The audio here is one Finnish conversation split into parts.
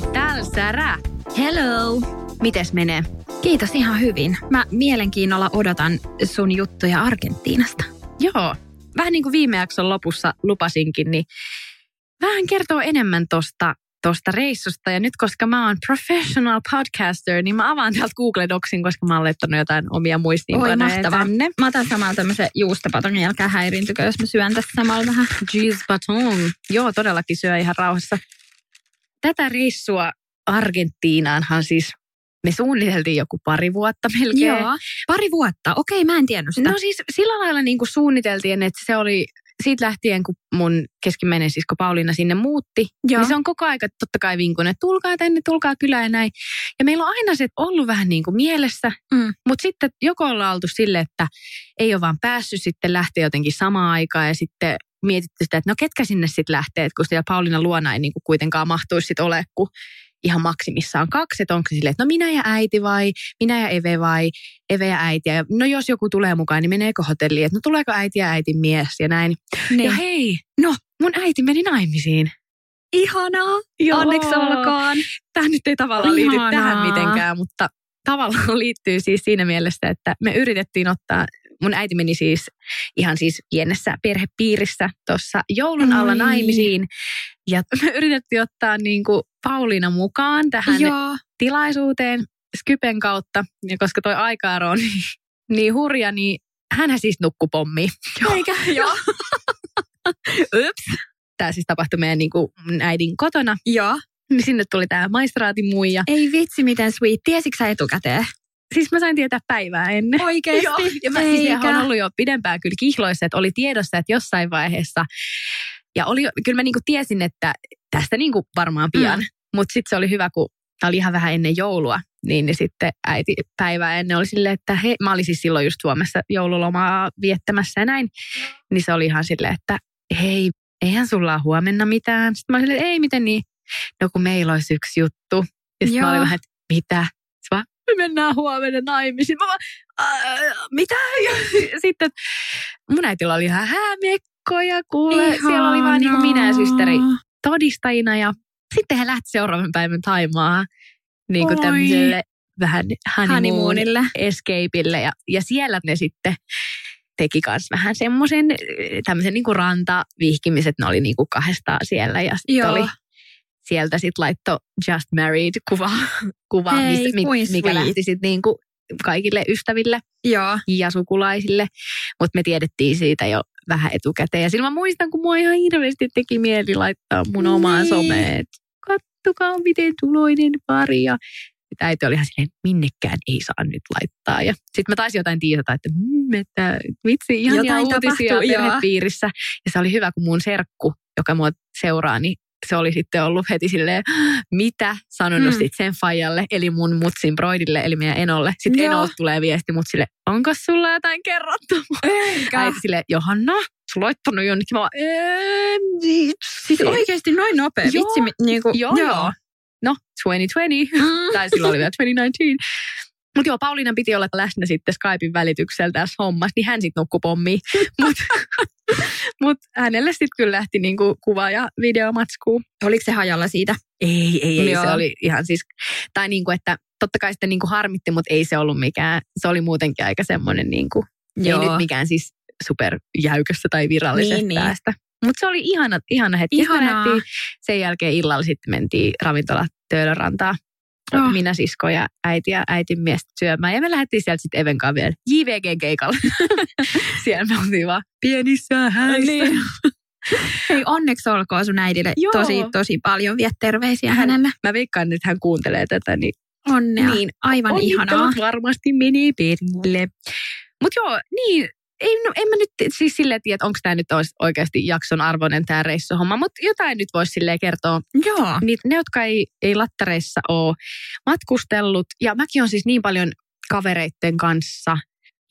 Hola, hola, ¿qué tal, Sara? Hello. Mites menee? Kiitos ihan hyvin. Mä mielenkiinnolla odotan sun juttuja Argentiinasta. Joo, vähän niin kuin viime jakson lopussa lupasinkin, niin vähän kertoo enemmän tosta, tosta reissusta. Ja nyt koska mä oon professional podcaster, niin mä avaan täältä Google Docsin, koska mä oon laittanut jotain omia muistiinpanoja tänne. Mä otan samalla tämmöisen juustopaton, älkää häiriintykö, jos mä syön tässä samalla vähän. Cheese baton. Joo, todellakin syö ihan rauhassa. Tätä reissua Argentiinaanhan siis me suunniteltiin joku pari vuotta melkein. Joo. Pari vuotta. Okei, mä en tiennyt sitä. No siis sillä lailla niin kuin suunniteltiin, että se oli siitä lähtien, kun mun keskimmäinen sisko Pauliina sinne muutti, Joo. niin se on koko aika totta kai vinkunut, että tulkaa tänne, tulkaa kylään ja näin. Ja meillä on aina se ollut vähän niin kuin mielessä, Mm. mutta sitten joko ollaan oltu sille, että ei ole vaan päässyt sitten lähteä jotenkin samaan aikaan ja sitten mietitty sitä, että no ketkä sinne sitten lähtee, että kun siellä Pauliina luona ei niin kuin kuitenkaan mahtuisi sitten ole, kun ihan maksimissaan kaksi, että onko se silleen, että no minä ja äiti vai minä ja Eve vai Eve ja äiti. Ja no jos joku tulee mukaan, niin meneekö hotelliin, että no tuleeko äiti ja äitin mies ja näin. Niin. Ja hei, no mun äiti meni naimisiin. Ihanaa. Joo. Onneksi olkoon. Tämä nyt ei tavallaan liity Ihanaa. tähän mitenkään, mutta tavallaan liittyy siis siinä mielessä, että me yritettiin ottaa, mun äiti meni siis ihan siis pienessä perhepiirissä tuossa joulun alla Oi. naimisiin. Ja me yritettiin ottaa niin kuin Pauliina mukaan tähän Joo. tilaisuuteen Skypen kautta. Ja koska toi aikaero on niin, niin hurja, niin hänhän siis nukkui pommiin. Eikä? Joo. Ups. Tämä siis tapahtui meidän niin kuin äidin kotona. Joo. Niin sinne tuli tämä maistraatin muija. Ei vitsi, miten sweet. Tiesitkö sä etukäteen? Siis mä sain tietää päivää ennen. Oikeesti? Joo, ja mä siis on ollut jo pidempään kyllä kihloissa, että oli tiedossa, että jossain vaiheessa, ja oli, kyllä mä niinku tiesin, että tästä niinku varmaan pian, mm. mutta sitten se oli hyvä, kun tämä oli ihan vähän ennen joulua, niin, niin sitten äiti päivää ennen oli silleen, että he, mä olin siis silloin just Suomessa joululomaa viettämässä ja näin, niin se oli ihan silleen, että hei, eihän sulla ole huomenna mitään. Sitten mä olin silleen, ei miten niin, no kun meillä olisi yksi juttu. Ja sitten mä olin vähän, että mitä? Me mennään huomenna naimisiin. Mä vaan, "Ää, mitä? Ja sitten mun äitillä oli ihan häämekkoja, kuule. Siellä oli vaan niin kuin minä ja systeri todistajina ja sitten he lähti seuraavan päivän Taimaa niin kuin Oi. tämmöiselle vähän honeymoon Honeymoonille. escapeille ja, ja siellä ne sitten teki myös vähän semmoisen tämmöisen niin kuin rantavihkimiset, ne oli niin kuin kahdestaan siellä ja sitten oli sieltä sitten laitto Just Married kuva, kuva Hei, mikä sweet. lähti sitten niin kuin kaikille ystäville Joo. ja sukulaisille, mutta me tiedettiin siitä jo vähän etukäteen. Ja silloin mä muistan, kun mua ihan hirveästi teki mieli laittaa mun Niin. omaan someen, että kattokaa miten tuloinen pari. Ja äiti oli ihan silleen, minnekään ei saa nyt laittaa. Ja sitten mä taisin jotain tiisata, että, mm, että vitsi, ihan Jotain uutisia tapahtuu, perhepiirissä. Ja se oli hyvä, kun mun serkku, joka mua seuraa, niin se oli sitten ollut heti silleen, mitä sanonut Mm. mm. sen fajalle, eli mun mutsin broidille, eli meidän enolle. Sitten Joo. enolta tulee viesti mutsille, onko sulla jotain kerrottavaa? Eikä. Äiti silleen, Johanna, sä laittanut jonnekin. Mä vaan, "Eem, Siis oikeasti noin nopea. Joo. Vitsi, mi- niinku, Joo, joo. No, 2020. Mm. tai silloin oli vielä 2019. Mutta joo, Pauliina piti olla läsnä sitten Skypein välityksellä tässä hommassa, niin hän sitten nukkui pommiin. Mutta mut hänelle sitten kyllä lähti niinku kuva- ja videomatskuu. Oliko se hajalla siitä? Ei, ei, ei. Joo. Se oli ihan siis, tai niinku, että totta kai sitten niinku harmitti, mutta ei se ollut mikään, se oli muutenkin aika semmoinen niinku, ei nyt mikään siis superjäykössä tai virallisesta Niin, niin. päästä. Mutta se oli ihana, ihana hetki. Ihanaa. sen jälkeen illalla sitten mentiin ravintola Töölörantaa. Oh. Minä, sisko ja äiti ja äitin mies syömään. Ja me lähdettiin sieltä sitten Even kanssa vielä JVG-keikalle. Siellä me oltiin vaan pienissä häissä. Niin. Hei, onneksi olkoon sun äidille Joo. tosi, tosi paljon. Viet terveisiä hänelle. Mä veikkaan, että hän kuuntelee tätä, niin Onnea. Niin, Aivan ihanaa. Onnittelut varmasti menee perille. Mutta joo, niin, ei, no, en mä nyt siis silleen tiedä, onko tämä nyt oikeasti jakson arvoinen tämä reissuhomma, mutta jotain nyt voisi silleen kertoa. Joo. Niin, ne, jotka ei, ei lattareissa ole matkustellut, ja mäkin on siis niin paljon kavereitten kanssa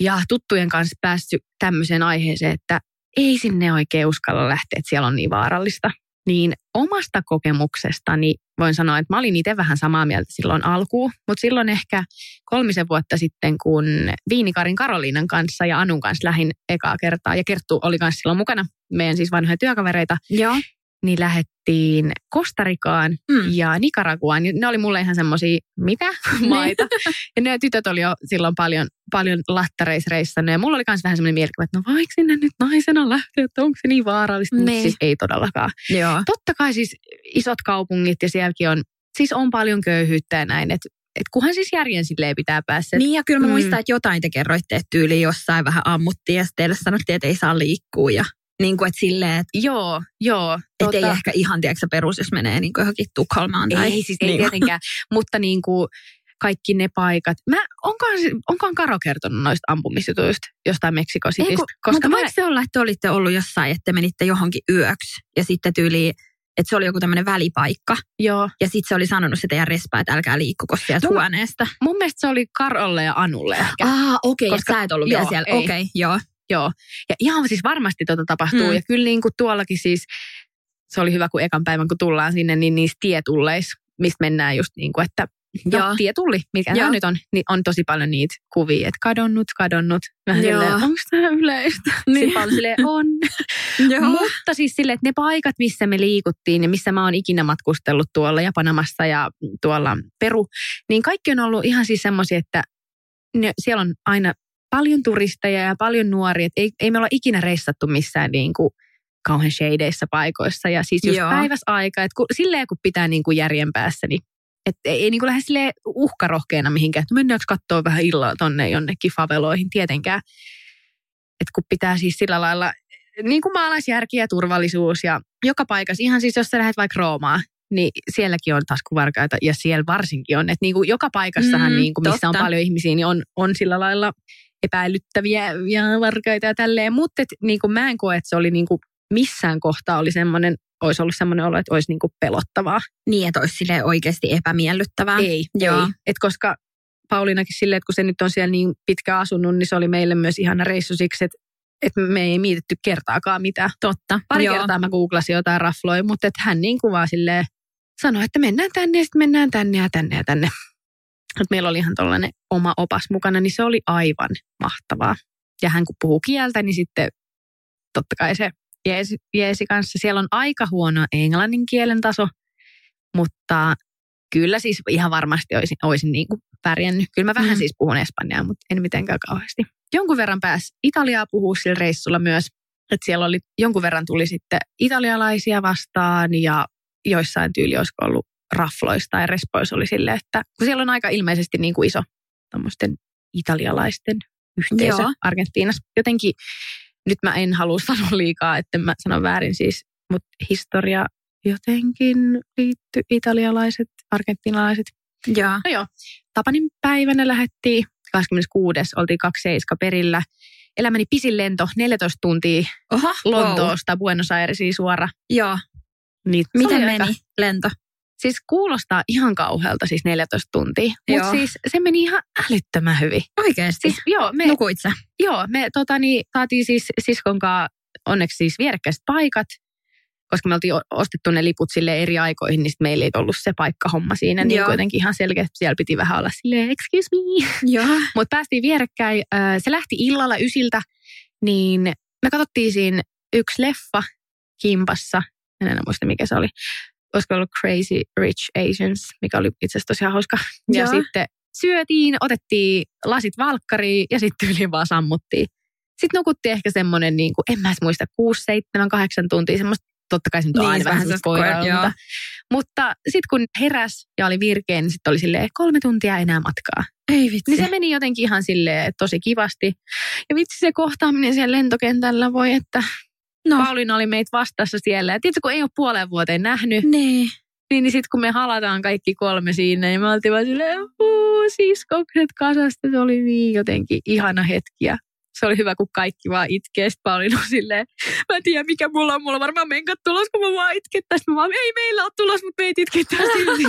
ja tuttujen kanssa päässyt tämmöiseen aiheeseen, että ei sinne oikein uskalla lähteä, että siellä on niin vaarallista. Niin omasta kokemuksestani voin sanoa, että mä olin itse vähän samaa mieltä silloin alkuun, mutta silloin ehkä kolmisen vuotta sitten, kun Viinikarin Karoliinan kanssa ja Anun kanssa lähin ekaa kertaa, ja Kerttu oli kanssa silloin mukana, meidän siis vanhoja työkavereita, Joo. Niin lähettiin Kostarikaan Mm. ja Nicaraguaan. Ja Ne oli mulle ihan semmosia, mitä maita. ja ne tytöt oli jo silloin paljon, paljon lattareissa reissannut. Ja mulla oli myös vähän semmoinen mielikuva, että no voiko sinne nyt naisena lähteä, että onko se niin vaarallista. Mutta Niin. siis ei todellakaan. Joo. Totta kai siis isot kaupungit ja sielläkin on, siis on paljon köyhyyttä ja näin. Että et kunhan siis järjen silleen pitää päästä. Niin ja kyllä mä Mm. muistan, että jotain te kerroitte, että tyyli jossain vähän ammuttiin ja sitten teille sanottiin, että ei saa liikkua ja niin kuin, että silleen, että Joo, joo. et ei ehkä ihan, tiedätkö, perus, jos menee niin kuin johonkin Tukholmaan tai... Ei siis ei niin. tietenkään, mutta niin kuin kaikki ne paikat. Mä, onkohan, onkohan Karo kertonut noista ampumisjutuista jostain Meksiko Ei, Citystä? kun, Koska mutta mä, voiko se olla, että te olitte ollut jossain, että te menitte johonkin yöksi ja sitten tyyli, että se oli joku tämmöinen välipaikka. joo, Ja sitten se oli sanonut se teidän respaa, että älkää liikkuko sieltä Mun- huoneesta. mun mielestä se oli Karolle ja Anulle ehkä. Ah, okei, okay, Koska- sä et ollut vielä joo, siellä. ei. Okei, okay, joo. Joo. Ja ihan siis varmasti tota tapahtuu. Mm. Ja kyllä niin kuin tuollakin siis, se oli hyvä, kun ekan päivän kun tullaan sinne, niin niissä tietulleissa, mistä mennään just niin kuin, että Joo. No, tietulli, mikä Joo. tämä nyt on, niin on tosi paljon niitä kuvia, että kadonnut, kadonnut. Vähän Joo. silleen, onko tämä yleistä? Niin. Niin. Paljon silleen, on. Joo. Mutta siis sille, että ne paikat, missä me liikuttiin ja missä mä oon ikinä matkustellut tuolla ja Panamassa ja tuolla Peru, niin kaikki on ollut ihan siis semmoisia, että ne, siellä on aina paljon turisteja ja paljon nuoria. Et ei, ei me olla ikinä reissattu missään niin kuin kauhean shadeissa paikoissa. Ja siis just Joo. päiväsaika, että kun, silleen kun pitää niin kuin järjen päässä, niin että ei, ei niin kuin lähde silleen uhkarohkeena mihinkään, että mennäänkö katsoa vähän illalla tonne jonnekin faveloihin tietenkään. Että kun pitää siis sillä lailla niin kuin maalaisjärki ja turvallisuus ja joka paikassa, ihan siis jos sä lähdet vaikka Roomaan, niin sielläkin on taskuvarkaita ja siellä varsinkin on. Että niin kuin joka paikassahan, Mm, niin kuin, missä totta. on paljon ihmisiä, niin on, on sillä lailla epäilyttäviä ja varkaita ja tälleen. Mutta et, niin kuin mä en koe, että se oli niin kuin missään kohtaa oli semmoinen, olisi ollut semmoinen olo, että olisi niin kuin pelottavaa. Niin, että olisi silleen oikeasti epämiellyttävää. Ei, Joo. ei. Et koska Pauliinakin silleen, että kun se nyt on siellä niin pitkä asunut, niin se oli meille myös ihana reissu siksi, että, että me ei mietitty kertaakaan mitään. Totta. Pari Joo. kertaa mä googlasin jotain rafloja, mutta että hän niin kuvaa silleen, sanoi, että mennään tänne ja sitten mennään tänne ja tänne ja tänne. Mutta meillä oli ihan tällainen oma opas mukana, niin se oli aivan mahtavaa. Ja hän kun puhuu kieltä, niin sitten totta kai se jeesi, jeesi kanssa. Siellä on aika huono englannin kielen taso, mutta kyllä siis ihan varmasti olisin, olisin niin kuin pärjännyt. Kyllä mä vähän Mm. siis puhun espanjaa, mutta en mitenkään kauheasti. Jonkun verran pääsi Italiaa puhua sillä reissulla myös. Että siellä oli, jonkun verran tuli sitten italialaisia vastaan ja joissain tyyli olisiko ollut rafloista tai respoissa oli sille, että kun siellä on aika ilmeisesti niin kuin iso tämmöisten italialaisten yhteisö Joo. Argentiinassa. Jotenkin nyt mä en halua sanoa liikaa, että mä sanon väärin siis, mutta historia jotenkin liittyy italialaiset, argentinalaiset. Joo. No joo, Tapanin päivänä lähettiin, 26. oltiin 27 perillä. Elämäni pisin lento, 14 tuntia Oho, Lontoosta wow. Buenos Airesiin suora. Joo. Niin Miten meni aika- lento? Siis kuulostaa ihan kauhealta, siis 14 tuntia. Mutta siis se meni ihan älyttömän hyvin. Oikeasti. Siis joo, me, Nukuit sä? joo, me tota, niin, saatiin siis siskon kanssa onneksi siis vierekkäiset paikat, koska me oltiin ostettu ne liput sille eri aikoihin, niin meillä ei ollut se paikkahomma siinä. Niin Joo. kuitenkin ihan selkeä, siellä piti vähän olla silleen, excuse me. Joo. Mutta päästiin vierekkäin. Se lähti illalla ysiltä, niin me katsottiin siinä yksi leffa kimpassa. En enää muista, mikä se oli. Olisiko ollut Crazy Rich Asians, mikä oli itse asiassa tosiaan hauska. Ja Joo. sitten syötiin, otettiin lasit valkkariin ja sitten yli vaan sammuttiin. Sitten nukuttiin ehkä semmoinen, niin kuin, en mä edes muista, 6, 7, 8 tuntia, semmoista, totta kai se nyt on Niin, aina vähän vähän semmoista sellaista koira- koirailta. Mutta sitten kun heräs ja oli virkeä, niin sitten oli silleen, kolme tuntia enää matkaa. Ei vitsi. Niin se meni jotenkin ihan silleen tosi kivasti. Ja vitsi se kohtaaminen siellä lentokentällä voi, että no, Pauliina oli meitä vastassa siellä. Ja tiedätkö, kun ei ole puoleen vuoteen nähnyt, niin. Niin, niin sitten kun me halataan kaikki kolme siinä, niin me oltiin vaan silleen, siskokset kasasta. Se oli niin jotenkin ihana hetkiä. Se oli hyvä, kun kaikki vaan itkee. Sitten Pauliina silleen, mä en tiedä mikä mulla on. Mulla on varmaan menkat tulos, kun mä vaan itkettäis. Mä vaan, ei meillä ole tulos, mutta meitä itkettää silti.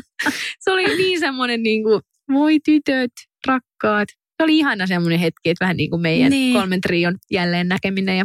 se oli niin semmoinen niin kuin, voi tytöt, rakkaat. Se oli ihana semmoinen hetki, että vähän niin kuin meidän niin. kolmen trion jälleen näkeminen. Ja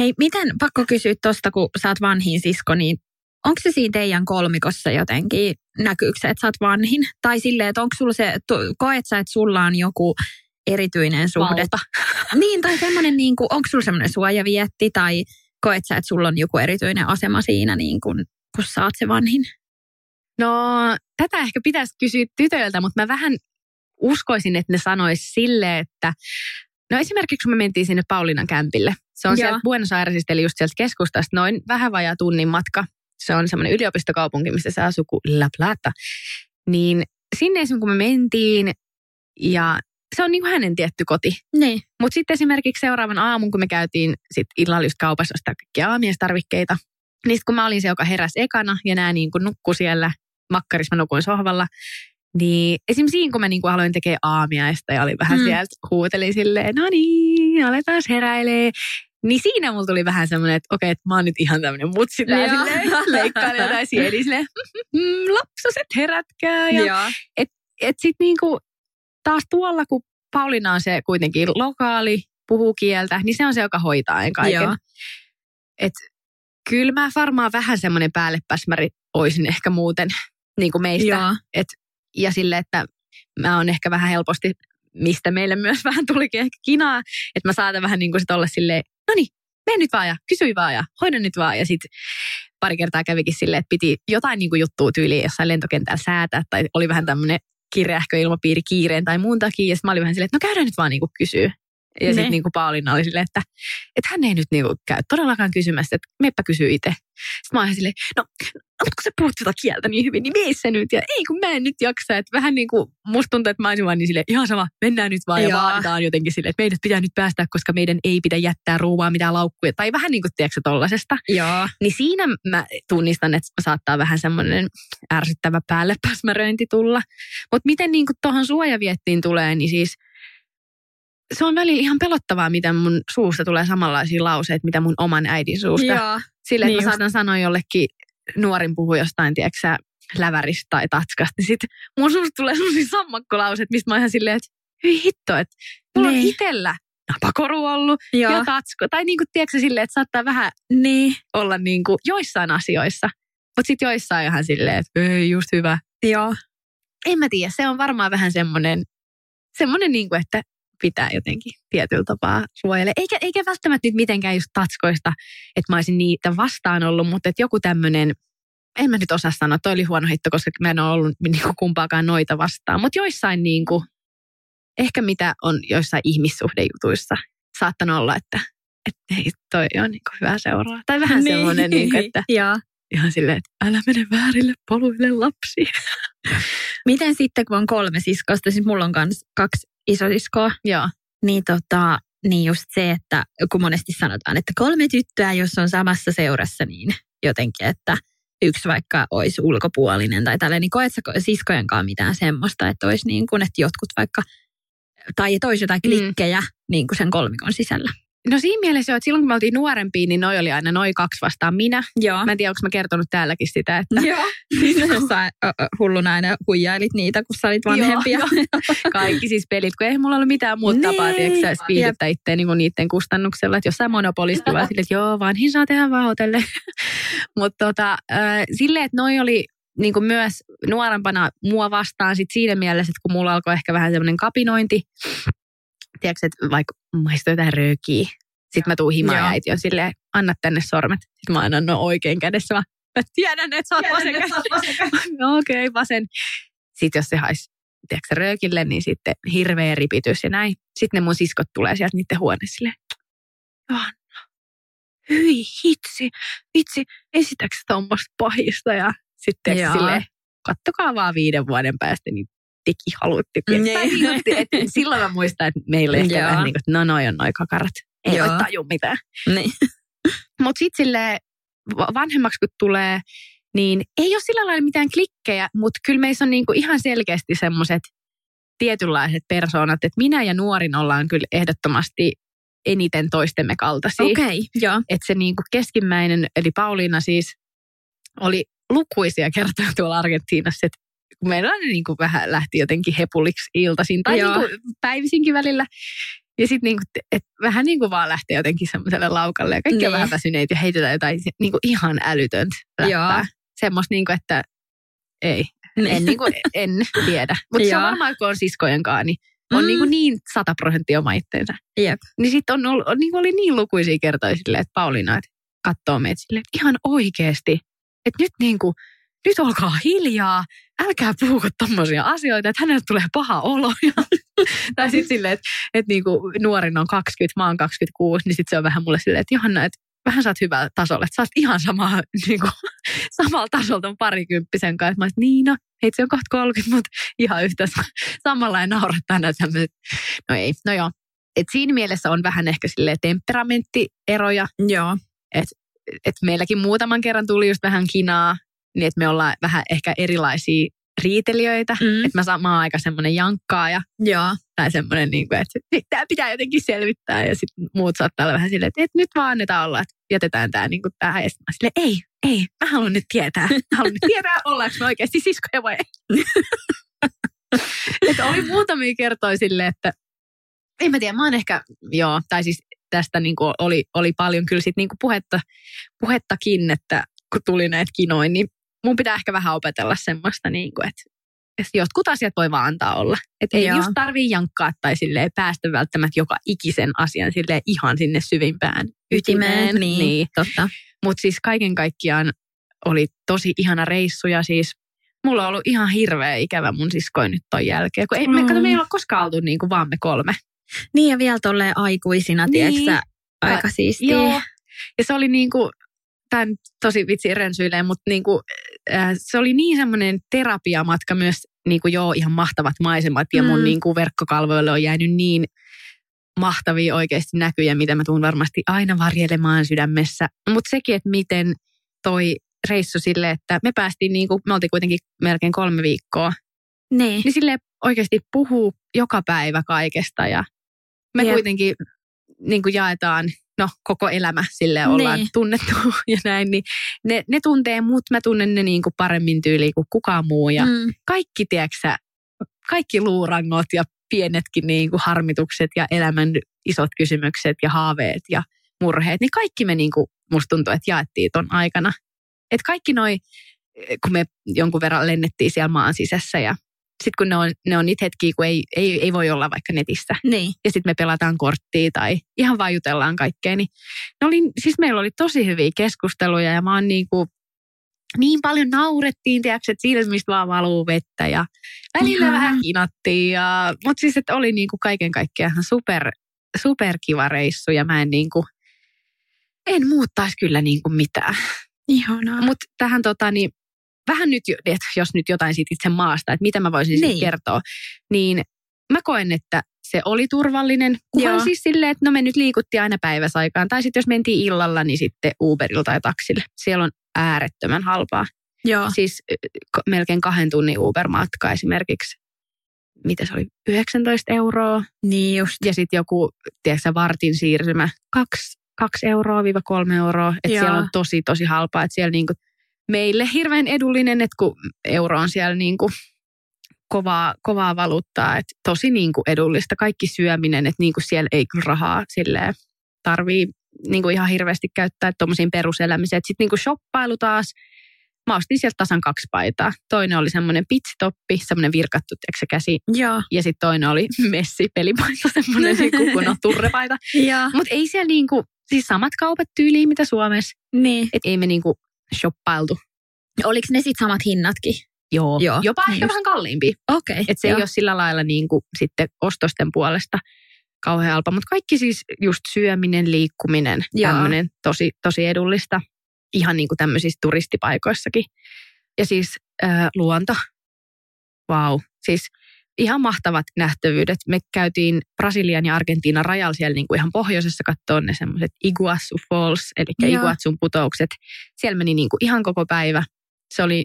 Hei, miten, pakko kysyä tuosta, kun sä oot vanhin sisko, niin onko se siinä teidän kolmikossa jotenkin, näkyykö se, että sä oot vanhin? Tai silleen, että onko sulla se, koet sä, että sulla on joku erityinen suhde? Valta. Niin, tai semmoinen, niin kuin, onko sulla semmoinen suojavietti, tai koet sä, että sulla on joku erityinen asema siinä, niin kun, kun sä oot se vanhin? No, tätä ehkä pitäisi kysyä tytöiltä, mutta mä vähän uskoisin, että ne sanois sille, että No esimerkiksi kun me mentiin sinne Paulinan kämpille. Se on Joo. sieltä Buenos Airesista, eli just sieltä keskustasta noin vähän vajaa tunnin matka. Se on semmoinen yliopistokaupunki, missä se asuu kuin La Plata. Niin sinne esimerkiksi kun me mentiin, ja se on niin kuin hänen tietty koti. Niin. Mutta sitten esimerkiksi seuraavan aamun, kun me käytiin sit illalla just kaupassa ostaa kaikkia aamiestarvikkeita, niin sit kun mä olin se, joka heräsi ekana ja nää niin kuin nukkui siellä makkarissa, mä nukuin sohvalla, niin esimerkiksi siinä, kun mä niin kuin aloin tekemään aamiaista ja olin vähän mm. sieltä, huutelin silleen, no niin, aletaan heräilee. Niin siinä mulla tuli vähän semmoinen, että okei, että mä oon nyt ihan tämmöinen mutsi tää silleen, leikkaan jotain sieni silleen, mm, lapsaset herätkää. Ja, et, et sit niinku taas tuolla, kun Pauliina on se kuitenkin lokaali, puhuu kieltä, niin se on se, joka hoitaa en kaiken. Joo. Et kyllä mä varmaan vähän semmoinen päällepäsmäri oisin ehkä muuten niin kuin meistä. Joo. Et ja sille, että mä oon ehkä vähän helposti, mistä meille myös vähän tulikin ehkä kinaa, että mä saatan vähän niin kuin sit olla silleen, no niin, mene nyt vaan ja kysy vaan ja hoida nyt vaan. Ja sitten pari kertaa kävikin silleen, että piti jotain niin kuin juttua tyyliin jossain lentokentällä säätää tai oli vähän tämmöinen kireähkö ilmapiiri kiireen tai muun takia. Ja sitten mä olin vähän silleen, että no käydään nyt vaan niin kuin kysyä. Ja sitten niin kuin Pauliina oli silleen, että, että hän ei nyt niin kuin käy todellakaan kysymässä, että meppä kysyy itse. Sitten mä olin silleen, no mutta kun sä puhut sitä kieltä niin hyvin, niin mene se nyt. Ja ei kun mä en nyt jaksa. Että vähän niin kuin musta tuntuu, että mä olisin vaan niin sille ihan sama, mennään nyt vaan ja, ja vaaditaan jotenkin sille, että meidät pitää nyt päästä, koska meidän ei pidä jättää ruuvaa mitään laukkuja. Tai vähän niin kuin tiedätkö tollasesta. Joo. Niin siinä mä tunnistan, että saattaa vähän semmoinen ärsyttävä päälle pääsmäröinti tulla. Mutta miten niin kuin tuohon suojaviettiin tulee, niin siis – se on välillä ihan pelottavaa, miten mun suusta tulee samanlaisia lauseita, mitä mun oman äidin suusta. Joo, Sille, että niin mä saatan sanoa jollekin nuorin puhu jostain, tiedätkö läväristä tai tatskasta, niin sit mun suusta tulee sellaisia sammakkolauseet, mistä mä ihan silleen, että hyi hitto, että mulla niin. on itellä napakoru ollut Joo. ja tatsko. Tai niin kuin, tiedätkö silleen, että saattaa vähän niin. olla niin kuin joissain asioissa. Mutta sitten joissain ihan silleen, että ei, just hyvä. Joo. En mä tiedä, se on varmaan vähän semmoinen, semmoinen niin kuin, että pitää jotenkin tietyllä tapaa suojele. Eikä, eikä välttämättä nyt mitenkään just tatskoista, että mä olisin niitä vastaan ollut, mutta että joku tämmöinen, en mä nyt osaa sanoa, toi oli huono hitto, koska mä en ole ollut niin kuin kumpaakaan noita vastaan. Mutta joissain niin kuin, ehkä mitä on joissain ihmissuhdejutuissa saattanut olla, että, että ei, toi on niin kuin hyvä seuraa. Tai vähän niin. semmoinen, niin kuin, että ja. ihan silleen, että älä mene väärille poluille lapsi. Miten sitten, kun on kolme siskosta, siis mulla on kans kaksi isosiskoa. Joo. Niin, tota, niin just se, että kun monesti sanotaan, että kolme tyttöä, jos on samassa seurassa, niin jotenkin, että yksi vaikka olisi ulkopuolinen tai tällainen, niin koet siskojenkaan mitään semmoista, että olisi niin kuin, että jotkut vaikka, tai että olisi jotain mm. klikkejä mm. niin kuin sen kolmikon sisällä? No siinä mielessä jo, että silloin kun me oltiin nuorempia, niin noi oli aina noin kaksi vastaan minä. Joo. Mä en tiedä, onko mä kertonut täälläkin sitä, että Joo. Siis ö, hulluna aina huijailit niitä, kun sä olit vanhempia. Joo, kaikki siis pelit, kun ei mulla ollut mitään muuta Niin. tapaa, tiedätkö sä, viihdyttää itseä niin niiden kustannuksella. Että jossain monopolisti vaan silleen, että joo, vanhin saa tehdä vaan hotelle. Mutta tota, äh, silleen, että noi oli niin kuin myös nuorempana mua vastaan sit siinä mielessä, että kun mulla alkoi ehkä vähän semmoinen kapinointi, tiedätkö, että vaikka maistuu jotain röökiä, sitten mä tuun himaan ja äiti on silleen, anna tänne sormet. Sitten mä annan no oikein kädessä vaan, mä tiedän, että sä oot vasen kädessä. no okei, okay, vasen. Sitten jos se haisi tiedätkö, röökille, niin sitten hirveä ripitys ja näin. Sitten ne mun siskot tulee sieltä niiden huoneessa silleen, Johanna, hyi hitsi, vitsi, esitäkö sä tuommoista pahista? Ja sitten silleen, kattokaa vaan viiden vuoden päästä, niin teki haluttikin. Niin. Niin silloin mä muistan, että meillä ehkä Joo. vähän niin kuin, no noi on noi kakarat. Ei Joo. voi taju mitään. Niin. Mutta sitten sille vanhemmaksi kun tulee, niin ei ole sillä lailla mitään klikkejä, mutta kyllä meissä on niinku ihan selkeästi semmoiset tietynlaiset persoonat, että minä ja nuorin ollaan kyllä ehdottomasti eniten toistemme kaltaisia. Okei, okay, joo. Että se niinku keskimmäinen, eli Pauliina siis, oli lukuisia kertoja tuolla Argentiinassa, että kun meillä aina niinku vähän lähti jotenkin hepuliksi iltaisin tai Joo. niinku päivisinkin välillä. Ja sitten niinku, et vähän niinku vaan lähtee jotenkin semmoiselle laukalle ja kaikki on Niin. vähän väsyneitä ja heitetään jotain niinku ihan älytöntä läppää. Semmoista niinku, että ei, Niin. en, niinku, en tiedä. Mutta se on varmaan, kun on siskojen kanssa, niin on Mm. niinku niin sata prosenttia oma itteensä. Jep. Niin sitten on, ollut, niin oli niin lukuisia kertoja silleen, että Pauliina että katsoo meitä silleen, että ihan oikeasti, että nyt niin kuin, nyt olkaa hiljaa, älkää puhuko tommosia asioita, että hänelle tulee paha olo. Ja, tai sitten silleen, että, että niin kuin nuorin on 20, mä oon 26, niin sitten se on vähän mulle silleen, että Johanna, että vähän sä oot hyvällä tasolla, että sä oot ihan samaa, niin kuin, samalla tasolla ton parikymppisen kanssa. Mä oon, että niin no, hei se on kohta 30, mutta ihan yhtä sa- samalla ei naurattaa näitä tämmöiset. No ei, no joo. Et siinä mielessä on vähän ehkä sille temperamenttieroja, Joo. että meilläkin muutaman kerran tuli just vähän kinaa, niin että me ollaan vähän ehkä erilaisia riitelijöitä. Mm. Että mä samaan aika semmoinen jankkaaja Joo. tai semmoinen, niin kuin, että tämä pitää jotenkin selvittää. Ja sitten muut saattaa olla vähän silleen, että, että nyt vaan annetaan olla, että jätetään tämä niin tähän. Ja sitten mä silleen, ei, ei, mä haluan nyt tietää. Mä haluan nyt tietää, ollaanko me oikeasti siskoja vai ei. että oli muutamia kertoja silleen, että en mä tiedä, mä oon ehkä, joo, tai siis tästä niin kuin oli, oli paljon kyllä sit niin kuin puhetta, puhettakin, että kun tuli näitä kinoin, niin mun pitää ehkä vähän opetella semmoista, niin kuin, että, että jotkut asiat voi vaan antaa olla. Että ei Joo. just tarvii jankkaa tai silleen päästä välttämättä joka ikisen asian silleen ihan sinne syvimpään Ytimeen, niin, niin. totta. Mutta siis kaiken kaikkiaan oli tosi ihana reissu ja siis mulla on ollut ihan hirveä ikävä mun siskoin nyt ton jälkeen. Kun ei, me, Mm. kato, me ei ole koskaan oltu niin kuin vaan me kolme. Niin ja vielä tolleen aikuisina, Niin. tiedätkö aika siistiä. Joo. Ja se oli niin kuin, tämä nyt tosi vitsi rensyilee, mutta niin kuin, se oli niin semmoinen terapiamatka myös, niin kuin joo, ihan mahtavat maisemat ja mun Mm. niin kuin verkkokalvoille on jäänyt niin mahtavia oikeasti näkyjä, mitä mä tuun varmasti aina varjelemaan sydämessä. Mutta sekin, että miten toi reissu sille, että me päästiin niin kuin, me oltiin kuitenkin melkein kolme viikkoa, Niin. niin sille oikeasti puhuu joka päivä kaikesta ja me Jep. kuitenkin niin kuin jaetaan, no koko elämä sille ollaan Niin. tunnettu ja näin, niin ne, ne tuntee mut, mä tunnen ne niin kuin paremmin tyyliin kuin kukaan muu ja mm. Kaikki, tiedätkö kaikki luurangot ja pienetkin niin kuin harmitukset ja elämän isot kysymykset ja haaveet ja murheet, niin kaikki me niin kuin, musta tuntuu, että jaettiin ton aikana. Että kaikki noi, kun me jonkun verran lennettiin siellä maan sisässä ja sitten kun ne on, ne on niitä hetkiä, kun ei, ei, ei voi olla vaikka netissä. Niin. Ja sitten me pelataan korttia tai ihan vaan jutellaan kaikkea. Niin ne oli, siis meillä oli tosi hyviä keskusteluja ja mä oon niin kuin, niin paljon naurettiin, tiedätkö, että silmistä vaan valuu vettä ja välillä Ihanaa. vähän kinattiin. Ja, mutta siis, että oli niin kuin kaiken kaikkiaan ihan super, super kiva reissu ja mä en niin kuin, en muuttaisi kyllä niin kuin mitään. Ihanaa. Mutta tähän tota, niin, vähän nyt, että jos nyt jotain siitä itse maasta, että mitä mä voisin niin. Kertoa, niin mä koen, että se oli turvallinen. Kunhan Joo. siis silleen, että no me nyt liikuttiin aina päiväsaikaan. Tai sitten jos mentiin illalla, niin sitten Uberilla tai taksille. Siellä on äärettömän halpaa. Joo. Siis melkein kahden tunnin Uber-matka esimerkiksi. mitä se oli, 19 euroa. Niin just. Ja sitten joku, tiedätkö vartin siirtymä, kaksi, kaksi euroa viiva kolme euroa. Että siellä on tosi, tosi halpaa. Että siellä niinku, meille hirveän edullinen, että kun euro on siellä niinku kovaa, kovaa valuuttaa, että tosi niinku edullista. Kaikki syöminen, että niinku siellä ei kyllä rahaa silleen tarvii niinku ihan hirveästi käyttää tuommoisiin peruselämiseen. Sitten niinku shoppailu taas, mä ostin sieltä tasan kaksi paitaa. Toinen oli semmoinen pitsitoppi, semmoinen virkattu, se käsi. Joo. Ja sitten toinen oli messi pelipaita, semmoinen kun on turrepaita. Mutta ei siellä niinku, siis samat kaupat tyyliin mitä Suomessa. Niin. Että ei me niinku shoppailtu. Oliko ne sitten samat hinnatkin? Joo. Joo, Jopa niin ehkä just. vähän kalliimpi. Okei. Okay. Että se ei ole sillä lailla niinku sitten ostosten puolesta kauhean halpa. Mutta kaikki siis just syöminen, liikkuminen, Joo. tämmöinen tosi, tosi edullista. Ihan niin kuin tämmöisissä turistipaikoissakin. Ja siis äh, luonto. Vau. Wow. Siis ihan mahtavat nähtävyydet. Me käytiin Brasilian ja Argentiinan rajalla siellä niin kuin ihan pohjoisessa katsoa ne semmoiset Iguazu Falls, eli Joo. Iguazun putoukset. Siellä meni niin kuin ihan koko päivä. Se, oli,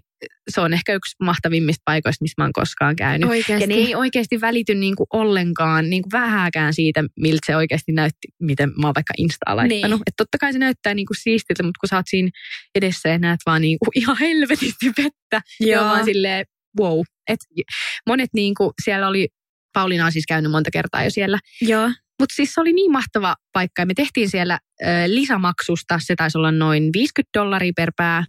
se on ehkä yksi mahtavimmista paikoista, missä mä oon koskaan käynyt. Oikeasti. Ja ne ei oikeasti välity niin kuin ollenkaan, niin kuin vähääkään siitä, miltä se oikeasti näytti, miten mä oon vaikka Instaa laittanut. Niin. Että totta kai se näyttää niin kuin siistiltä, mutta kun sä oot siinä edessä ja näet vaan niin kuin ihan helvetisti vettä, ja Joo. on vaan silleen, wow. Et monet niin kuin, siellä oli, Pauliina on siis käynyt monta kertaa jo siellä, Joo. mutta siis se oli niin mahtava paikka ja me tehtiin siellä ö, lisämaksusta, se taisi olla noin 50 dollaria per pää,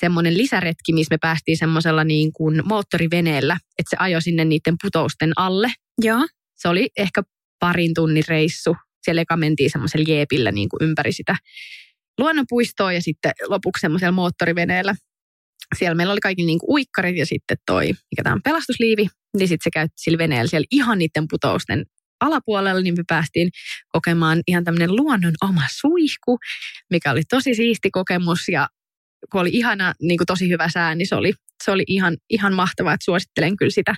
semmoinen lisäretki, missä me päästiin semmoisella niin kuin moottoriveneellä, että se ajoi sinne niiden putousten alle. Joo. Se oli ehkä parin tunnin reissu. Siellä eka mentiin semmoisella jeepillä niin kuin ympäri sitä luonnonpuistoa ja sitten lopuksi semmoisella moottoriveneellä. Siellä meillä oli kaikki niin kuin uikkarit ja sitten toi, mikä tämä on pelastusliivi, niin sitten se käytti sillä veneellä siellä ihan niiden putousten alapuolella, niin me päästiin kokemaan ihan tämmöinen luonnon oma suihku, mikä oli tosi siisti kokemus ja kun oli ihana, niin kuin tosi hyvä sää, niin se oli, se oli ihan, ihan mahtavaa, että suosittelen kyllä sitä.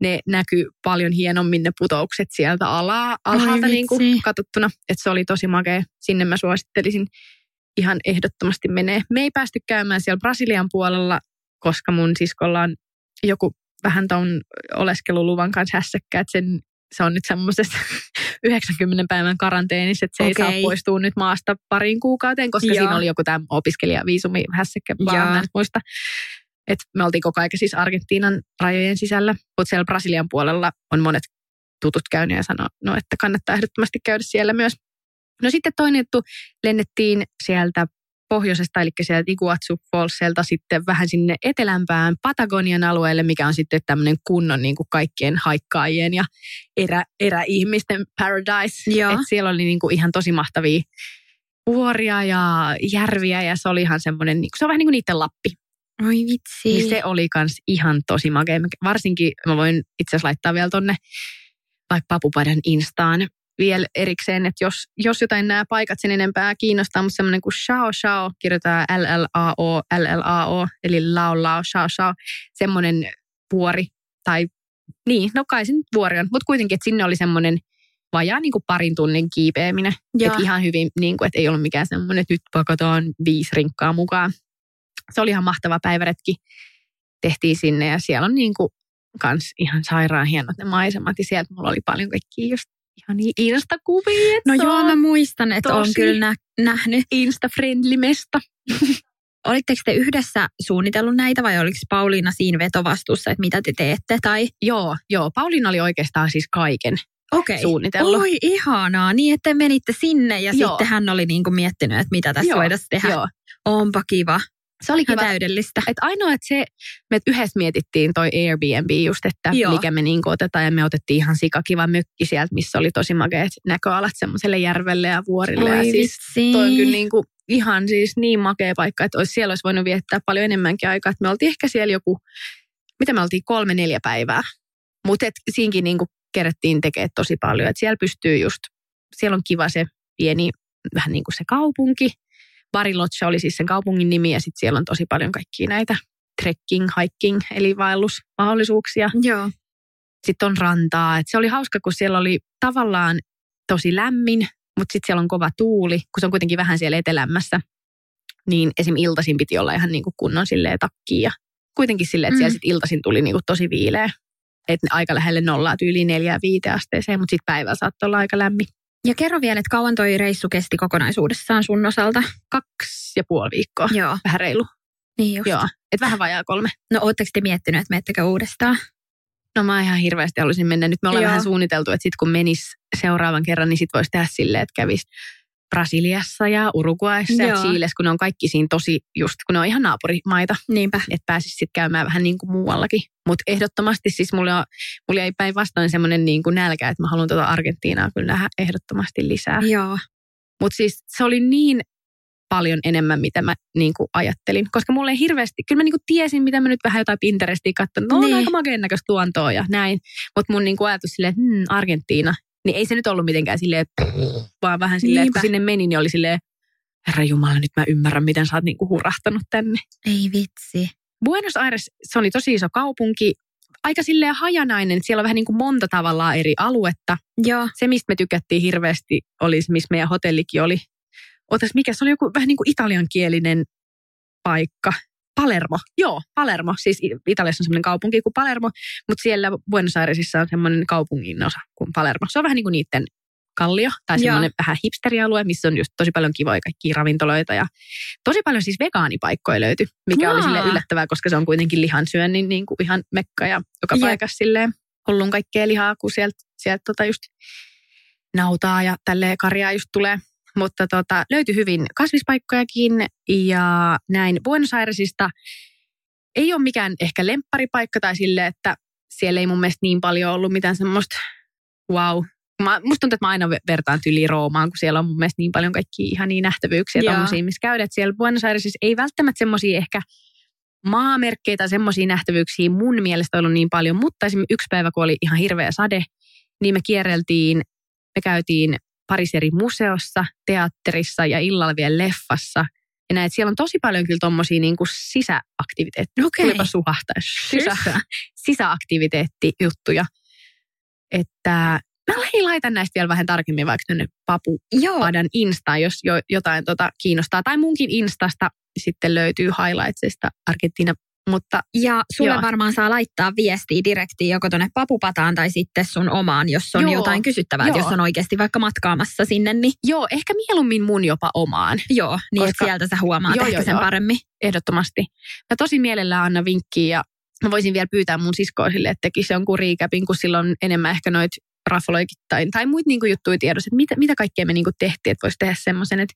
Ne näkyy paljon hienommin ne putoukset sieltä ala, alhaalta Ai niin kuin katsottuna, että se oli tosi makea. Sinne mä suosittelisin ihan ehdottomasti menee. Me ei päästy käymään siellä Brasilian puolella, koska mun siskolla on joku vähän ton oleskeluluvan kanssa hässäkkä, että sen, se on nyt semmoisessa 90 päivän karanteenissa, että se ei saa poistua nyt maasta pariin kuukauteen, koska Joo. siinä oli joku tämä opiskelijaviisumi hässäkkä, vaan en muista. Et me oltiin koko ajan siis Argentiinan rajojen sisällä, mutta siellä Brasilian puolella on monet tutut käynyt ja sanoo, no, että kannattaa ehdottomasti käydä siellä myös. No sitten toinen juttu, lennettiin sieltä pohjoisesta, eli sieltä Iguazu Fallselta sitten vähän sinne etelämpään Patagonian alueelle, mikä on sitten tämmöinen kunnon niin kuin kaikkien haikkaajien ja erä, eräihmisten paradise. Joo. Et siellä oli niin kuin ihan tosi mahtavia vuoria ja järviä ja se oli ihan semmoinen, niin kuin- se on vähän niin kuin niiden Lappi. Oi vitsi. Niin se oli kans ihan tosi makea. Varsinkin mä voin itse asiassa laittaa vielä tonne vaikka Papupadan Instaan vielä erikseen, että jos, jos jotain nämä paikat sen enempää kiinnostaa, mutta semmoinen kuin Shao Shao, kirjoitetaan L-L-A-O, L-L-A-O, eli Lao Lao Shao Shao, semmoinen vuori, tai niin, no kai se nyt vuori on, mutta kuitenkin, että sinne oli semmoinen vajaa niin kuin parin tunnin kiipeäminen. Että ihan hyvin, niin kuin, että ei ollut mikään semmoinen, että nyt pakataan viisi rinkkaa mukaan. Se oli ihan mahtava päiväretki. Tehtiin sinne ja siellä on niin kuin kans ihan sairaan hienot ne maisemat. Ja sieltä mulla oli paljon kaikkia just ihan instakuvia. No joo, mä muistan, että on kyllä nä- nähnyt. Insta-friendly mesta. Olitteko te yhdessä suunnitellut näitä vai oliko Pauliina siinä vetovastuussa, että mitä te teette? Tai Joo, joo. Pauliina oli oikeastaan siis kaiken okei. suunnitellut. Oi ihanaa, niin että te menitte sinne ja Joo. sitten hän oli niinku miettinyt, että mitä tässä Joo, voitaisiin tehdä. Joo. Onpa kiva. Se oli kiva. täydellistä. Et ainoa, että se, me yhdessä mietittiin toi Airbnb just, että Joo. Mikä me niin otetaan. Ja me otettiin ihan sikakiva mökki sieltä, missä oli tosi makeat näköalat semmoiselle järvelle ja vuorille. ja Oi siis vitsi. toi on kyllä niin kuin ihan siis niin makea paikka, että olisi, siellä olisi voinut viettää paljon enemmänkin aikaa. Että me oltiin ehkä siellä joku, mitä me oltiin, kolme, neljä päivää. Mutta siinkin niin kuin kerättiin tekemään tosi paljon. Että siellä pystyy just, siellä on kiva se pieni, vähän niin kuin se kaupunki. Bariloche oli siis sen kaupungin nimi ja sitten siellä on tosi paljon kaikkia näitä trekking, hiking, eli vaellusmahdollisuuksia. Joo. Sitten on rantaa. Et se oli hauska, kun siellä oli tavallaan tosi lämmin, mutta sitten siellä on kova tuuli, kun se on kuitenkin vähän siellä etelämmässä. Niin esim. iltaisin piti olla ihan niin kuin kunnon silleen takkiin ja kuitenkin silleen, että siellä Mm. sitten iltaisin tuli niin kuin tosi viileä. että aika lähelle nollaa tyyliin neljää viite asteeseen, mutta sitten päivällä saattoi olla aika lämmin. Ja kerro vielä, että kauan toi reissu kesti kokonaisuudessaan sun osalta? Kaksi ja puoli viikkoa. Joo. Vähän reilu. Niin just. Joo, että vähän vajaa kolme. No ootteko te miettinyt, että menettekö uudestaan? No mä ihan hirveästi haluaisin mennä. Nyt me ollaan Joo. vähän suunniteltu, että sitten kun menis seuraavan kerran, niin sitten voisi tehdä silleen, että kävisi Brasiliassa ja Uruguayssa ja Joo. Chiilessä, kun ne on kaikki siinä tosi just, kun ne on ihan naapurimaita, Niinpä. että pääsisi sitten käymään vähän niin kuin muuallakin. Mutta ehdottomasti siis mulla, mulla ei päinvastoin semmoinen niin kuin nälkä, että mä haluan tuota Argentiinaa kyllä nähdä ehdottomasti lisää. Joo. Mutta siis se oli niin paljon enemmän, mitä mä niin kuin ajattelin. Koska mulle ei hirveästi, kyllä mä niin kuin tiesin, mitä mä nyt vähän jotain Pinterestia katsonut. No on Niin. aika makeen näköistä luontoa ja näin. Mutta mun niin kuin ajatus silleen, että hmm, Argentiina. Niin ei se nyt ollut mitenkään silleen, vaan vähän silleen, että kun sinne menin, niin oli silleen, herra Jumala, nyt mä ymmärrän, miten sä oot niin kuin hurahtanut tänne. Ei vitsi. Buenos Aires, se oli tosi iso kaupunki. Aika silleen hajanainen, että siellä on vähän niin kuin monta tavallaan eri aluetta Joo. se, mistä me tykättiin hirveästi, oli se, missä meidän hotellikin oli. Otas, mikä se oli joku vähän niin kuin italiankielinen paikka. Palermo, joo, Palermo. Siis Italiassa on semmoinen kaupunki kuin Palermo, mutta siellä Buenos Airesissa on semmoinen kaupungin osa kuin Palermo. Se on vähän niin kuin niiden kallio tai Joo. semmoinen vähän hipsterialue, missä on just tosi paljon kivoja kaikkia ravintoloita ja tosi paljon siis vegaanipaikkoja löytyi, mikä oli Jaa. sille yllättävää, koska se on kuitenkin lihansyönnin niin kuin ihan mekka ja joka Jep. paikassa silleen hullun kaikkea lihaa, kun sieltä, sieltä tota just nautaa ja tälleen karjaa just tulee. Mutta tota, löytyi hyvin kasvispaikkojakin ja näin Buenos Airesista ei ole mikään ehkä lempparipaikka tai sille, että siellä ei mun mielestä niin paljon ollut mitään semmoista wow. Mä, musta tuntuu, että mä aina ve- vertaan tyli Roomaan, kun siellä on mun mielestä niin paljon kaikkia ihan niin nähtävyyksiä tommosia, missä käydä. Et siellä Buenos Airesissa ei välttämättä semmoisia ehkä maamerkkejä tai semmoisia nähtävyyksiä mun mielestä ollut niin paljon, mutta esimerkiksi yksi päivä, kun oli ihan hirveä sade, niin me kierreltiin, me käytiin parissa eri museossa, teatterissa ja illalla vielä leffassa. Ja näet, siellä on tosi paljon kyllä tommosia niin kuin sisäaktiviteetteja. Okei. Tulipa suhahtaisi. Sisä, sisäaktiviteettijuttuja. Että mä lähdin laitan näistä vielä vähän tarkemmin vaikka tänne Papu Joo. Padan Instaan, jos jo, jotain tota kiinnostaa. Tai munkin Instasta sitten löytyy highlightsista Argentiina. Mutta Ja sulle Joo. varmaan saa laittaa viestiä direktiin joko tuonne papupataan tai sitten sun omaan, jos on Joo. jotain kysyttävää. Joo. jos on oikeasti vaikka matkaamassa sinne, niin joo, ehkä mieluummin mun jopa omaan. joo, niin Koska- sieltä sä huomaat Joo, ehkä joo, sen joo. paremmin. Ehdottomasti. Mä tosi mielellään anna vinkkiä ja mä voisin vielä pyytää mun siskoa sille, että tekisi jonkun recapin, kun silloin enemmän ehkä noita rafoloikit tai, tai muita niinku juttuja tiedossa, että mitä, mitä kaikkea me niinku tehtiin, että voisi tehdä semmoisen, että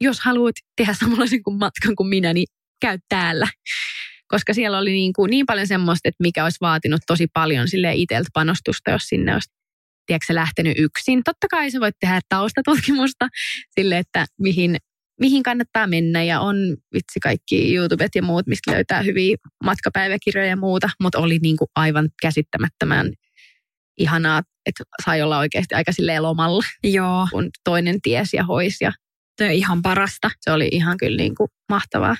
jos haluat tehdä samanlaisen kuin matkan kuin minä, niin käy täällä. Koska siellä oli niin, kuin niin paljon semmoista, että mikä olisi vaatinut tosi paljon sille itseltä panostusta, jos sinne olisi tiedätkö, lähtenyt yksin. Totta kai sä voit tehdä taustatutkimusta sille, että mihin, mihin kannattaa mennä ja on vitsi kaikki YouTubet ja muut, mistä löytää hyviä matkapäiväkirjoja ja muuta, mutta oli niin kuin aivan käsittämättömän ihanaa, että sai olla oikeasti aika silleen lomalla, Joo, kun toinen ties ja hoisi ja se on ihan parasta. se oli ihan kyllä niin kuin mahtavaa.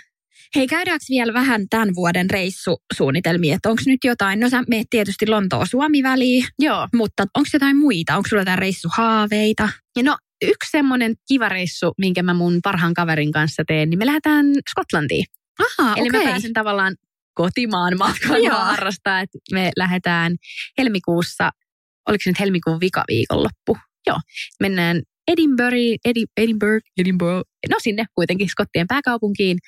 Hei, käydäänkö vielä vähän tämän vuoden reissusuunnitelmia, että onko nyt jotain, no sä meet tietysti Lontoa Suomi-väliin, Joo, mutta onko jotain muita, onko sulla jotain reissuhaaveita? ja no yksi semmoinen kiva reissu, minkä mä mun parhaan kaverin kanssa teen, niin me lähdetään Skotlantiin. Aha, Eli okei. mä pääsen tavallaan kotimaan harrastaa, että me lähdetään helmikuussa, oliko se nyt helmikuun vikaviikonloppu? Joo, mennään Edinburgh, Edi, Edinburgh, Edinburgh, no sinne kuitenkin Skottien pääkaupunkiin.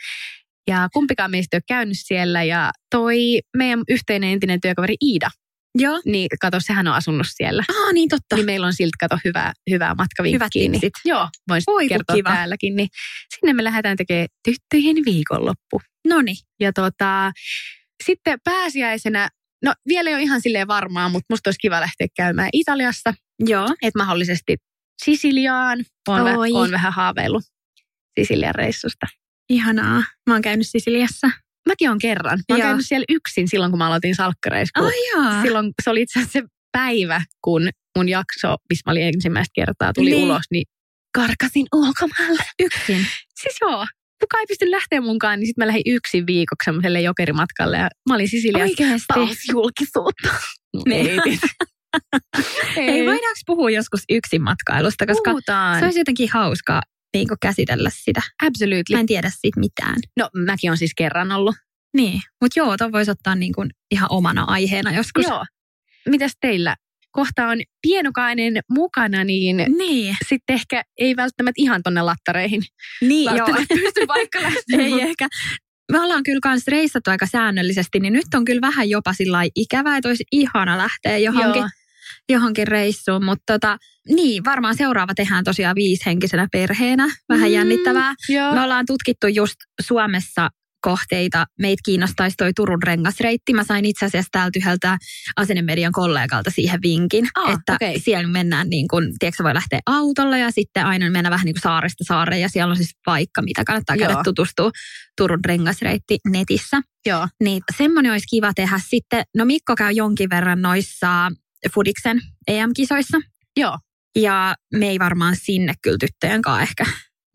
Ja kumpikaan meistä ei ole käynyt siellä ja toi meidän yhteinen entinen työkaveri Iida, Joo. niin kato, sehän on asunut siellä. Ah, niin totta. Niin meillä on siltä kato hyvää, hyvää matkavinkkiä. Hyvät niin, tipsit. Joo, voin Oi, kun kertoa kiva. täälläkin. Niin sinne me lähdetään tekemään tyttöjen viikonloppu. No niin. Ja tota, sitten pääsiäisenä, no vielä ei ole ihan silleen varmaa, mutta musta olisi kiva lähteä käymään Italiassa. Joo. Että mahdollisesti Sisiliaan. Oon, vä, vähän haaveillut Sisilian reissusta. Ihanaa. Mä oon käynyt Sisiliassa. Mäkin on kerran. Mä oon Joo. käynyt siellä yksin silloin, kun mä aloitin salkkareissa. jaa. Silloin se oli itse asiassa se päivä, kun mun jakso, missä mä olin ensimmäistä kertaa, tuli Niin. ulos, niin karkasin ulkomaille. Yksin. Siis joo, kukaan ei pysty lähteä munkaan, niin sitten mä lähdin yksin viikoksi semmoiselle jokerimatkalle ja mä olin Sisiliassa Oikeasti. taas julkisuutta. No, Niin. ei. Ei voidaanko puhua joskus yksin matkailusta, koska Puhutaan. se olisi jotenkin hauskaa niin käsitellä sitä. Absolutely. Mä en tiedä siitä mitään. No mäkin on siis kerran ollut. Niin, mutta joo, tuon voisi ottaa niin kuin ihan omana aiheena joskus. Joo. mitäs teillä? Kohta on pienukainen mukana, niin Niin. sitten ehkä ei välttämättä ihan tonne lattareihin Niin, joo. pysty vaikka lähteä. Ei ehkä. Me ollaan kyllä kans reissattu aika säännöllisesti, niin nyt on kyllä vähän jopa sillä ikävää, että olisi ihana lähteä johonkin, Joo. Johonkin reissuun. Mutta tota, niin, varmaan seuraava tehdään tosiaan viishenkisenä perheenä. Vähän Mm, jännittävää. Joo. Me ollaan tutkittu just Suomessa kohteita. Meitä kiinnostaisi toi Turun rengasreitti. Mä sain itse asiassa täältä yhdeltä asennemedian kollegalta siihen vinkin, Ah, että okei. siellä mennään niin kuin, tiedätkö, voi lähteä autolla ja sitten aina mennä vähän niin kuin saaresta saareen ja siellä on siis paikka, mitä kannattaa käydä Joo. tutustua Turun rengasreitti netissä. Joo. Niin semmoinen olisi kiva tehdä sitten. No Mikko käy jonkin verran noissa Fudiksen EM-kisoissa Joo. ja me ei varmaan sinne kyllä tyttöjen kanssa ehkä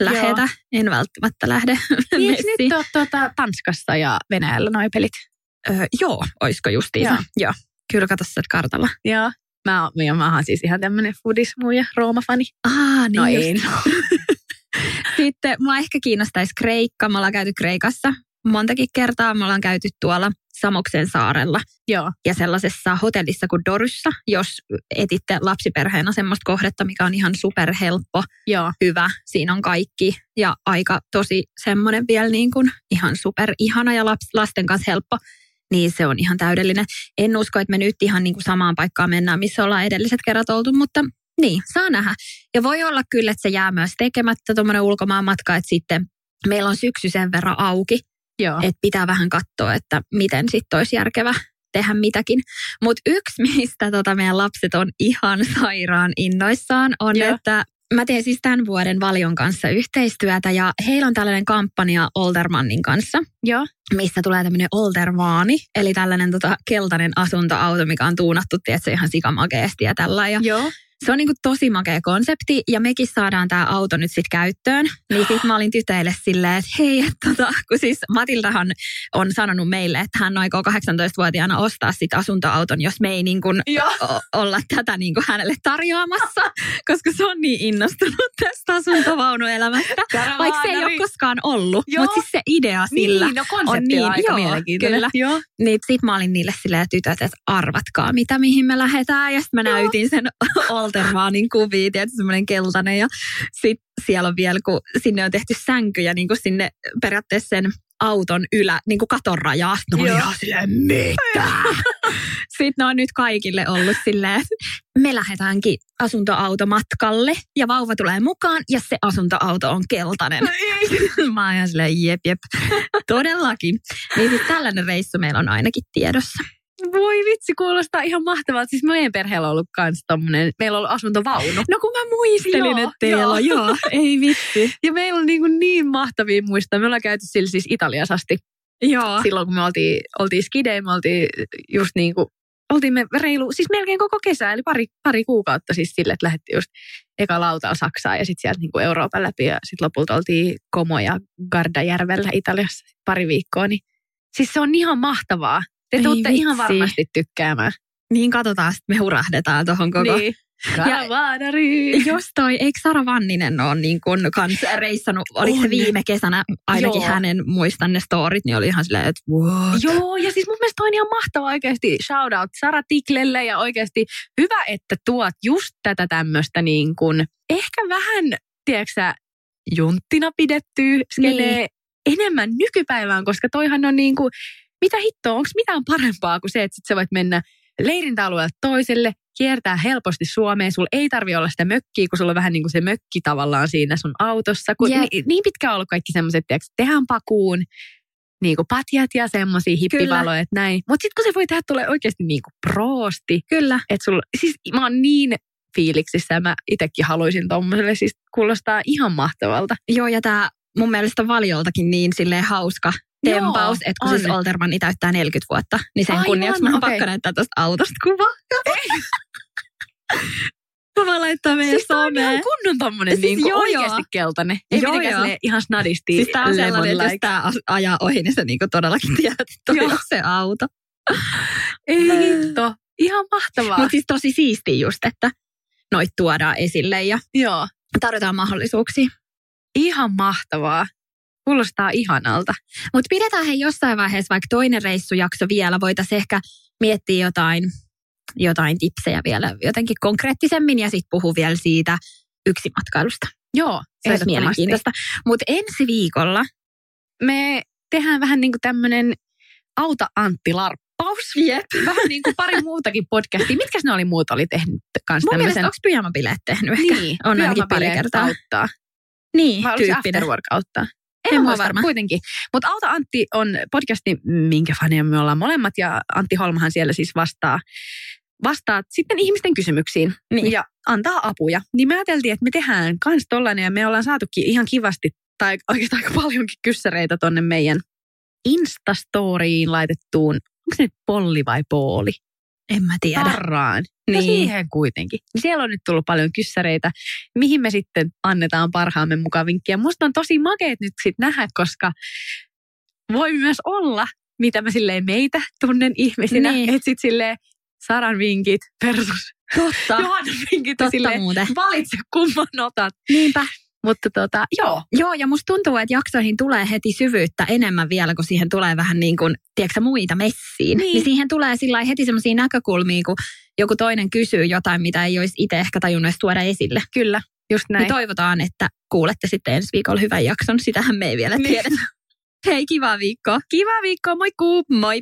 lähetä. En välttämättä lähde Niin, eikö nyt ole tuota, Tanskassa ja Venäjällä noi pelit? Öö, joo, oisko justiinsa. Joo. Joo. Kyllä katso kartalla. Joo. Mä, oon- ja mä oon siis ihan tämmönen foodismuja, Rooma-fani. Ah, niin No ei. Sitten mua ehkä kiinnostaisi Kreikka. Me ollaan käyty Kreikassa montakin kertaa. Me ollaan käyty tuolla Samoksen saarella Joo. ja sellaisessa hotellissa kuin Doryssa, jos etitte lapsiperheenä semmoista kohdetta, mikä on ihan superhelppo, Joo. hyvä. Siinä on kaikki ja aika tosi semmoinen vielä niin kuin ihan super ihana ja laps, lasten kanssa helppo. Niin se on ihan täydellinen. En usko, että me nyt ihan niin kuin samaan paikkaan mennään, missä ollaan edelliset kerrat oltu, mutta niin, saa nähdä. Ja voi olla kyllä, että se jää myös tekemättä tuommoinen ulkomaan matka, että sitten meillä on syksy sen verran auki, Joo. että pitää vähän katsoa, että miten sitten olisi järkevä tehdä mitäkin. Mutta yksi, mistä tota meidän lapset on ihan sairaan innoissaan, on, Joo. että mä teen siis tämän vuoden Valion kanssa yhteistyötä ja heillä on tällainen kampanja Oldermannin kanssa, Joo. mistä tulee tämmöinen Oldervaani, eli tällainen tota, keltainen asuntoauto, mikä on tuunattu, tiedätkö, ihan sikamakeesti ja tällä. Ja Joo. Se on niinku tosi makea konsepti ja mekin saadaan tämä auto nyt sitten käyttöön. Niin sit mä olin tytöille silleen, että hei, et tota, kun siis Matildahan on sanonut meille, että hän aikoo 18-vuotiaana ostaa sit asuntoauton, jos me ei niinku o- olla tätä niinku hänelle tarjoamassa, koska se on niin innostunut tästä asuntovaunuelämästä. Vaikka se ei ole koskaan ollut, mutta siis se idea sillä. Niin, no on, niin, aika joo, mielenkiintoinen. kyllä. Joo. Niin sit mä olin niille silleen tytöt, että arvatkaa mitä mihin me lähdetään. Ja sitten mä Joo. näytin sen Oltermaanin kuvia, tietysti semmoinen keltainen. Ja sit siellä on vielä, kun sinne on tehty sänkyjä niin kuin sinne periaatteessa sen auton ylä, niin kuin katon rajaa. No silleen, mitä? Sitten ne on nyt kaikille ollut silleen, että me lähdetäänkin asuntoautomatkalle ja vauva tulee mukaan ja se asuntoauto on keltainen. Mä oon ihan silleen, jep, jep. Todellakin. Niin siis tällainen reissu meillä on ainakin tiedossa. Voi vitsi, kuulostaa ihan mahtavalta. Siis meidän perheellä on ollut kans tommonen, meillä on ollut asuntovaunu. No kun mä muistelin, Joo, että teillä on, joo, ei vitsi. Ja meillä on niin, kuin niin mahtavia muistaa. Me ollaan käyty sillä siis Italiassa asti. Joo. Silloin kun me oltiin, oltiin skideen, me oltiin just niin kuin, oltiin me reilu, siis melkein koko kesä, eli pari, pari kuukautta siis sille, että lähdettiin just eka lautalla Saksaan ja sitten sieltä niin kuin Euroopan läpi ja sitten lopulta oltiin Como ja Gardajärvellä Italiassa pari viikkoa. Niin, siis se on ihan mahtavaa. Te Ei tuutte ihan varmasti tykkäämään. Niin katsotaan, sitten me hurahdetaan tuohon koko. Niin. Ja- Karavadari. Jos toi, eikö Sara Vanninen ole niin kuin kans reissannut, oliko se viime kesänä, ainakin Joo. hänen muistan ne storit, niin oli ihan silleen, että what? Joo, ja siis mun mielestä on ihan mahtava oikeasti shout out Sara Tiklelle ja oikeasti hyvä, että tuot just tätä tämmöistä niin kuin, ehkä vähän, tiedätkö junttina pidettyä Niin. enemmän nykypäivään, koska toihan on niin kuin, mitä hittoa, onko mitään parempaa kuin se, että sit sä voit mennä leirintäalueelta toiselle, kiertää helposti Suomeen, sulla ei tarvi olla sitä mökkiä, kun sulla on vähän niin kuin se mökki tavallaan siinä sun autossa. Kun Jep. niin, niin pitkään on ollut kaikki semmoiset, tiedätkö, tehdään pakuun, niin kuin patjat ja semmoisia hippivaloja, että näin. Mutta sitten kun se voi tehdä tulee oikeasti niin kuin proosti, Kyllä. että sulla, siis mä oon niin fiiliksissä ja mä itsekin haluaisin tommoselle, siis kuulostaa ihan mahtavalta. Joo, ja tämä mun mielestä Valioltakin niin silleen hauska Joo, tempaus, että kun on. siis Oltermanni täyttää 40 vuotta, niin sen Aivan, kunniaksi mä oon okei. pakko näyttää tuosta autosta kuva. mä voin laittaa meidän Siis tää on ihan someen. kunnon tommonen Siis niin kuin joo, oikeasti joo. keltainen. Ei Joo, mitenkään joo. ihan snadisti Siis tää on sellainen, että jos tää ajaa ohi, niin sä niinku todellakin tiedät, että toi on se auto. Ei hitto. Ihan mahtavaa. Mutta siis tosi siisti just, että noit tuodaan esille ja Joo. tarjotaan mahdollisuuksia. Ihan mahtavaa. Kuulostaa ihanalta. Mutta pidetään he jossain vaiheessa vaikka toinen reissujakso vielä. Voitaisiin ehkä miettiä jotain jotain tipsejä vielä jotenkin konkreettisemmin ja sitten puhuu vielä siitä yksimatkailusta. Joo, Se olisi mielenkiintoista. Mutta ensi viikolla Me tehdään vähän niin kuin tämmöinen Auta Antti Larppaus. Jep. Vähän niin kuin pari muutakin podcastia. Mitkäs ne oli muut oli tehnyt kanssa Mun mielestä tämmöisen? onko pyjamabileet tehnyt ehkä? Niin, on ainakin pari kertaa. Auttaa. Niin, se tyyppinen. Afterwork En mä muista, varma. Kuitenkin. Mutta Auta Antti on podcasti, minkä faneja me ollaan molemmat. Ja Antti Holmahan siellä siis vastaa, vastaa sitten ihmisten kysymyksiin Niin. ja antaa apuja. Niin me ajateltiin, että me tehdään kans tollainen ja me ollaan saatukin ihan kivasti tai oikeastaan aika paljonkin kyssäreitä tonne meidän Instastoriin laitettuun, onko se nyt polli vai pooli? En mä tiedä. Tarraan. No Niin. siihen kuitenkin. Siellä on nyt tullut paljon kyssäreitä, mihin me sitten annetaan parhaamme mukaan vinkkiä. Musta on tosi makeet nyt sitten nähdä, koska voi myös olla, mitä mä silleen meitä tunnen ihmisinä. Niin. Että sitten silleen Saran vinkit versus Totta. Johannan vinkit. Totta silleen, muuten. valitse kumman otat. Niinpä. Mutta tota, joo. Joo, ja musta tuntuu, että jaksoihin tulee heti syvyyttä enemmän vielä, kun siihen tulee vähän niin kuin, tiedätkö, muita messiin. Niin. niin siihen tulee sillä heti semmoisia näkökulmia, kun joku toinen kysyy jotain, mitä ei olisi itse ehkä tajunnut edes tuoda esille. Kyllä, just näin. Niin toivotaan, että kuulette sitten ensi viikolla hyvän jakson. Sitähän me ei vielä Niin. tiedetä. Hei, kivaa viikkoa. Kiva viikkoa, moikkuu! Moi.